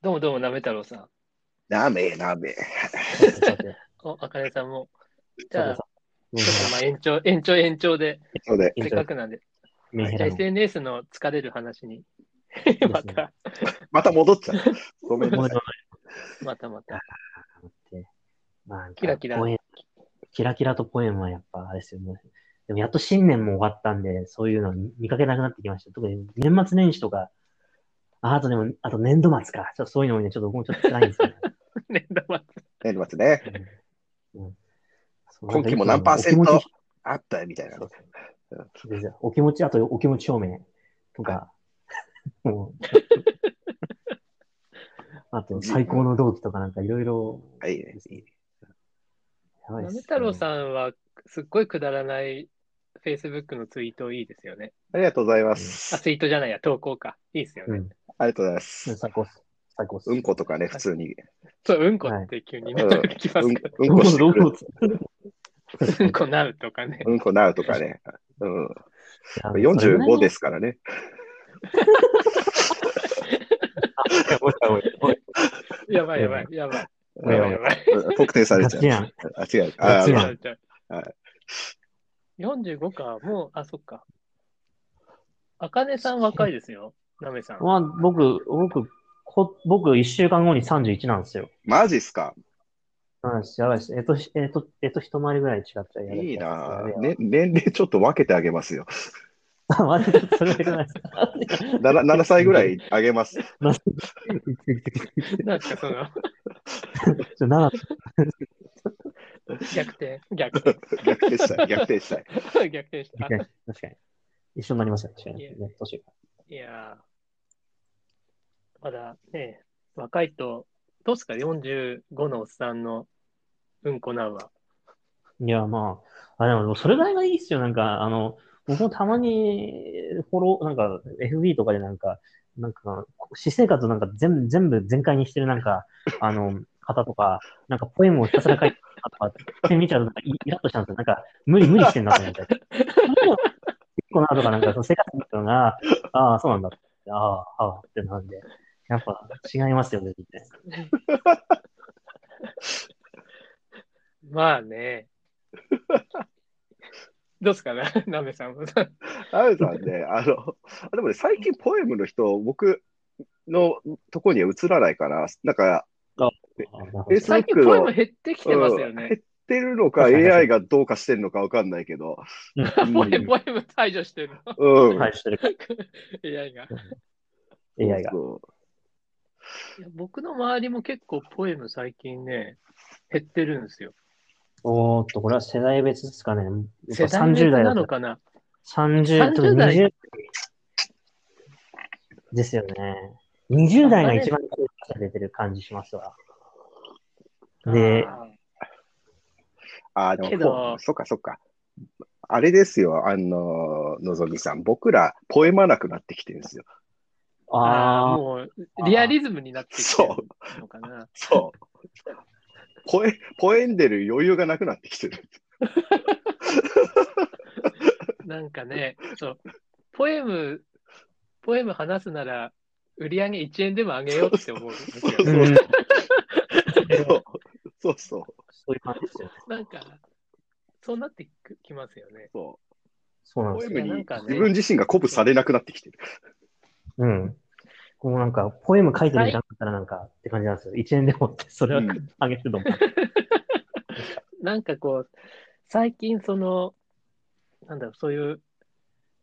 どうもどうも、なめ太郎さん。なめなめ。お、あかねさんも。じゃあ、ちょっとまあ延長、延長、延長で、そうで、延長せっかくなんで、じゃあ SNS の疲れる話に、ねまた、また戻っちゃう。ごめんなさい。またまた。まあ、キラキラポエムキラキラとポエムはやっぱあれですよね。でもやっと新年も終わったんで、そういうの見かけなくなってきました。特に年末年始とか、ああとでも、あと年度末か。ちょっとそういうのもね、ちょっと僕もちょっと辛いんですよね。年度末。年末ね。うん今期も何パーセントあったよみたいな。そうですよお気持ち、あとお気持ち表明とか、もう、あと最高の同期とかなんかいろいろ、はい、いいね。いいねなやばいですめ太郎さんは、すっごいくだらない Facebook のツイートいいですよね。ありがとうございまあ、す。ツイートじゃないや、投稿か。いいですよね。うん。ありがとうございます。最高っす。最高っす。うんことかね、普通に。そう、うんこって急になんかきますうんけど、うんこしてくる。うんこなうとかね。うんこなうとかね。うん。いや45ですからね。やばいやばいやばい。うんやばいやばい。うん特定されちゃう。あ、違う。あガチやんあはい45か、もう、あ、そっか。あかねさん若いですよ、なめさん。まあ、僕、僕、こ僕、一週間後に31なんですよ。マジっすか？うん、やばいです。えっと、えっと、えっと、一回りぐらい違っちゃうやばいいなやべえぁ、ね。年齢ちょっと分けてあげますよ。あ、マジでそれはいら ないです。7, 7歳ぐらいあげます。なんかその、ちょな逆転、逆転、逆転したい。逆転したい。逆転した。確かに。確かに。一緒になりますよ。確かに。年が。いやまだね、若いと、どうすか、45のおっさんのうんこなうは。いや、まあ、あ、でも、それぐらいがいいっすよ。なんか、あの、僕もたまに、フォロー、なんか、FB とかでなんか、なんか、私生活なんか全部、全部全開にしてるなんか、あの、方とか、なんかポエムをひたすら書いてる方とか って見ちゃうとイイラッとしたんですよ。なんか、無理無理してんなと思って。結構なとか、なんか、その生活の人が、ああ、そうなんだって、ああ、ああ、ってなんで、やっぱ違いますよね、みたいな。まあね。どうすかな、なめさんも。あるさんね、あの、あでもね、最近ポエムの人、僕のとこには映らないから、なんか、あえ最近ポエム減ってきてますよねうん減っ。てるのか、AI がどうかしてるのかわかんないけど、ポエム、ポエム排除してるうん。はい、してる。の。AI が。AI が。そいや僕の周りも結構ポエム最近ね、減ってるんですよ。おーっと、これは世代別ですかね。世代別30代だとなのかな30と30代20ですよね。20代が一番出てる感じしますわ。で、あでもけどそっかそっか。あれですよ、あの、のぞみさん、僕ら、ポエマなくなってきてるんですよ。あー、あもうリアリズムになってきてるのかな。そう。ポエ、ポエんでる余裕がなくなってきてる。なんかね、そう、ポエム、ポエム話すなら、売り上げ1円でも上げようって思うんですよ。ーうん、そうそうそう。そういう感じですよね。なんか、そうなってきますよね。そそうなんですよ。ね自分自身が鼓舞されなくなってきてる。うん。こうなんか、ポエム書いてる時間だったらなんかって感じなんですよ。1円でもって、それはうんあげてると思う。なんかこう、最近その、なんだろう、そういう、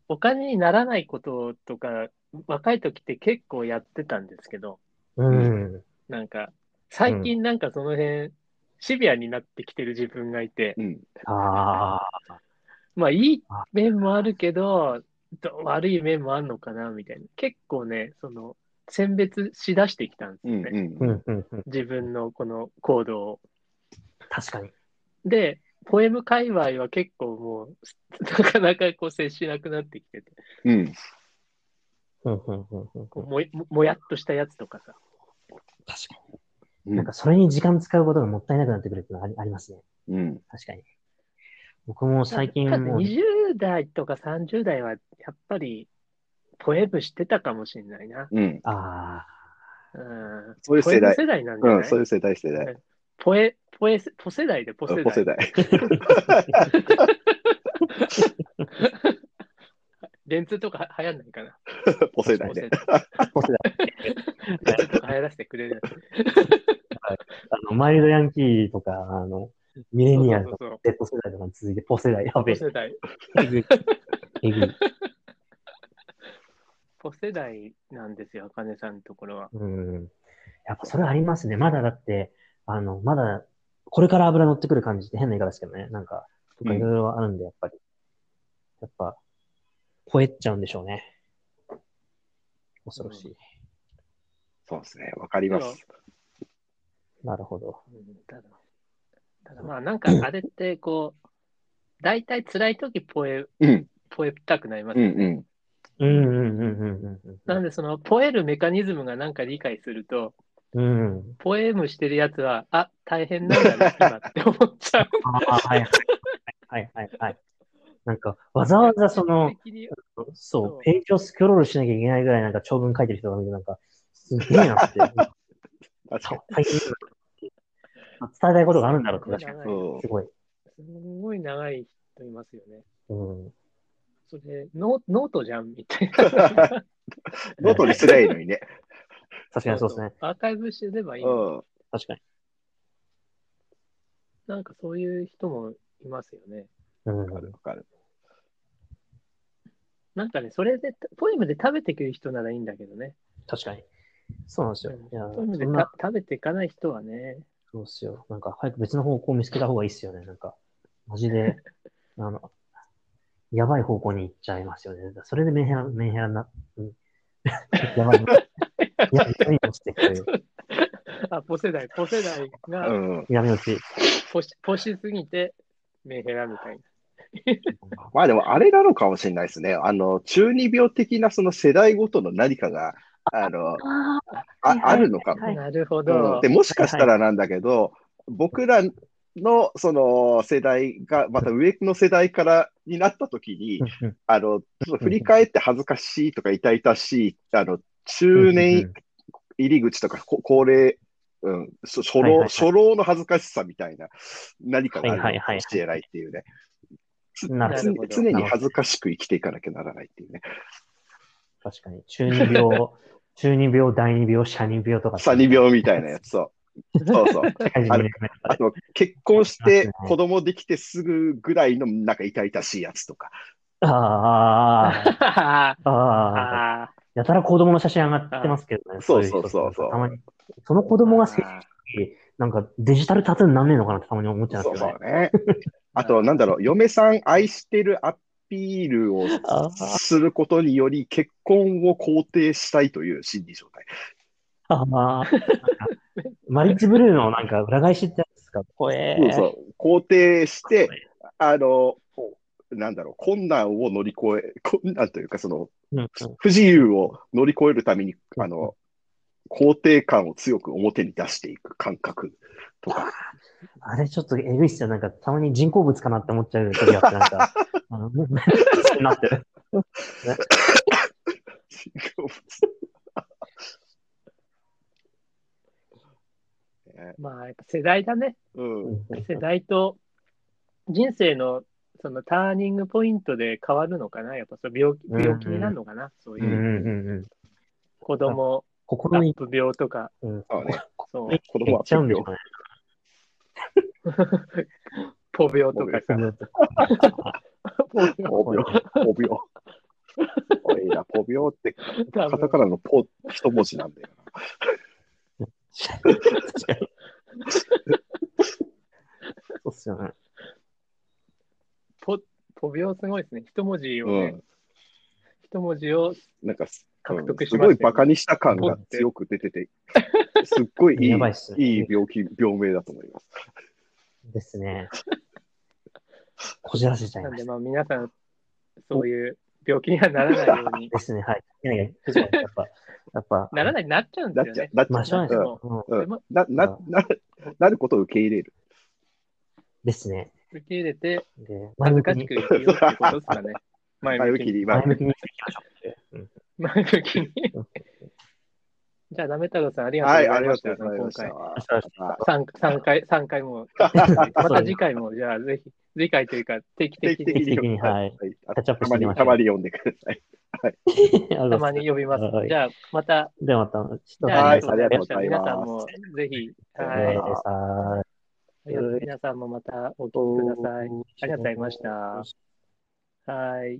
お金にならないこととか、若い時って結構やってたんですけど、うん。なんか、最近なんかその辺、シビアになってきてる自分がいて、うん。ああ、まあいい面もあるけど、ど悪い面もあるのかな、みたいな。結構ね、その、選別しだしてきたんですうんよね。うんうん。自分のこの行動を。確かに。で、ポエム界隈は結構もう、なかなかこう接しなくなってきてて、うん。うん、うん、うん、うん。こうもやももやっとしたやつとかさ。確かに。うんなんか、それに時間使うことがもったいなくなってくるっていうのはありありますね。うん。確かに。僕も最近もう、20代とか30代はやっぱりポエムしてたかもしれないな。うん。ああ、うんそういう世代ポエム世代なんじゃない、うん、そういう世代世代。ポエ、ポエ、ポ世代でポ世代。ポ世代。電通とか流行んないかな。ポ世代ね。ポ世代電通とか流行らせてくれる。マイルドヤンキーとか、あの、ミレニアルとか、Z 世代とかに続いてポ世代、やべポ世代。え。えぐい。えぐい。ポ世代なんですよ、あかねさんのところは。うん。やっぱそれありますね。まだだって、あの、まだ、これから油乗ってくる感じって変な言い方ですけどね。なんか、とかいろいろあるんで、やっぱり。やっぱ、吠えっちゃうんでしょうね。恐ろしい。そうですね。わかります。なるほど。うんただ、ただまあなんかあれってこう、大体辛い時ポエ、うん。ポエたくなりますうんよね。うん。うんうんうんうんうんなんでそのポエるメカニズムがなんか理解すると、うん。うん。ポエムしてるやつは、あ、大変なんだね、今って思っちゃう。ああ、はいはい。はいはいはい。なんか、わざわざその、そそうう、ページをスクロールしなきゃいけないぐらいなんか長文書いてる人が見て、なんか、すげえなって。大変伝えたいことがあるんだろうって、確かに。すごい。すごい長い人いますよね。うん。それノ、ノートじゃんみたいな。ノートにすりゃいいのにね。確かにそうですね。アーカイブしてればいい。うん。確かに。なんかそういう人もいますよね。うんわかるわかる。なんかね、それで、ポエムで食べてくる人ならいいんだけどね。確かに。そうなんですよ。いや、ポエムでそんなた、食べていかない人はね、そうっすよ。なんか、早く別の方向を見つけた方がいいっすよね。なんか、マジで、あの、やばい方向に行っちゃいますよね。それでメンヘラ、メンヘラな、うん やばい。や闇落ちてくる。あ、ポ世代、ポ世代うがん。闇落ち。ポしポしすぎてメンヘラみたいな。まあでもあれなのかもしれないですね。あの、中二病的なその世代ごとの何かが、あの、ああるのかも。はいなるほうどん。で、もしかしたらなんだけど、僕らのその世代が、また上の世代からになった時に、あの、ちょっと振り返って恥ずかしいとか痛々しい、あの、中年入り口とか、こ高齢、うん、そ初老、はいはいはい初老の恥ずかしさみたいな何かがあるはいはいはいのかもしれないっていうね。つなるほど常常に恥ずかしく生きていかなきゃならないっていうね。確かに。中二病、中二病、第二病、社二病とか。サニ病みたいなやつ、そう。そうそう。あるあと、結婚して子供できてすぐぐらいのなんか痛々しいやつとか。ああ、あああ、あやたら子供の写真上がってますけどね。そうそうそうそうたまに。その子供が成長しなんかデジタルタトゥーになんねえのかなってたまに思っちゃうんそうですけどね。そうね。あと、なんだろう、嫁さん愛してるアピールをあすることにより、結婚を肯定したいという心理状態。ああ、マリッジブルーのなんか裏返しってやつですか？怖えそうそう。肯定して、あの、なんだろう、困難を乗り越え、困難というか、その、うんうん。不自由を乗り越えるために、あの、肯定感を強く表に出していく感覚とか。あれちょっとえぐいっすよ。なんかたまに人工物かなって思っちゃう時があって、なんか、あの、なってる。まあ、やっぱ世代だね。うん。世代と人生のそのターニングポイントで変わるのかな。やっぱそう病気病気になるのかな。そういううんうんうんうん。子供、心に、病とか。うん、そうね。そうに子供は行ポ病とかさ。ポ病ポビョ、ポビョ。おいな、ポビョって、カタカナのポ、一文字なんだよな。確かに。そうっすよね。ポポ病すごいですね。一文字をね、うん。一文字をなんか、獲得しましたよねごいバカにした感が強く出てて、すっごいいいやばいっすねいい病気、病名だと思います。ですね。こじらせちゃいなんで、ました。まあ皆さん、そういう病気にはならないように。ですね、はい。いやいや、やっぱ、やっぱ、ならないになっちゃうんですよね。、なっちゃうなっちゃまあ、しょうがなな、な、ることを受け入れる。ですね。受け入れて、恥ずかしく生きようってことですかね。前向きに。前向きに、前向きに。じゃあ、なめ太郎さん、ありがとうはい、ございました。ありがとうございました。今は回、3, 三回、三回も。また次回も、じゃあ、ぜひ、次回というか、定期的に、定期的に、はいいキャッチアップたまに、たまに読んでください。たまに呼びますは。いじゃあ、また、ではまた、はいありがとうございました。ありが皆さんも、ぜひ、おは願い。皆さんもまたお聞きください。ありがとうございました。はい。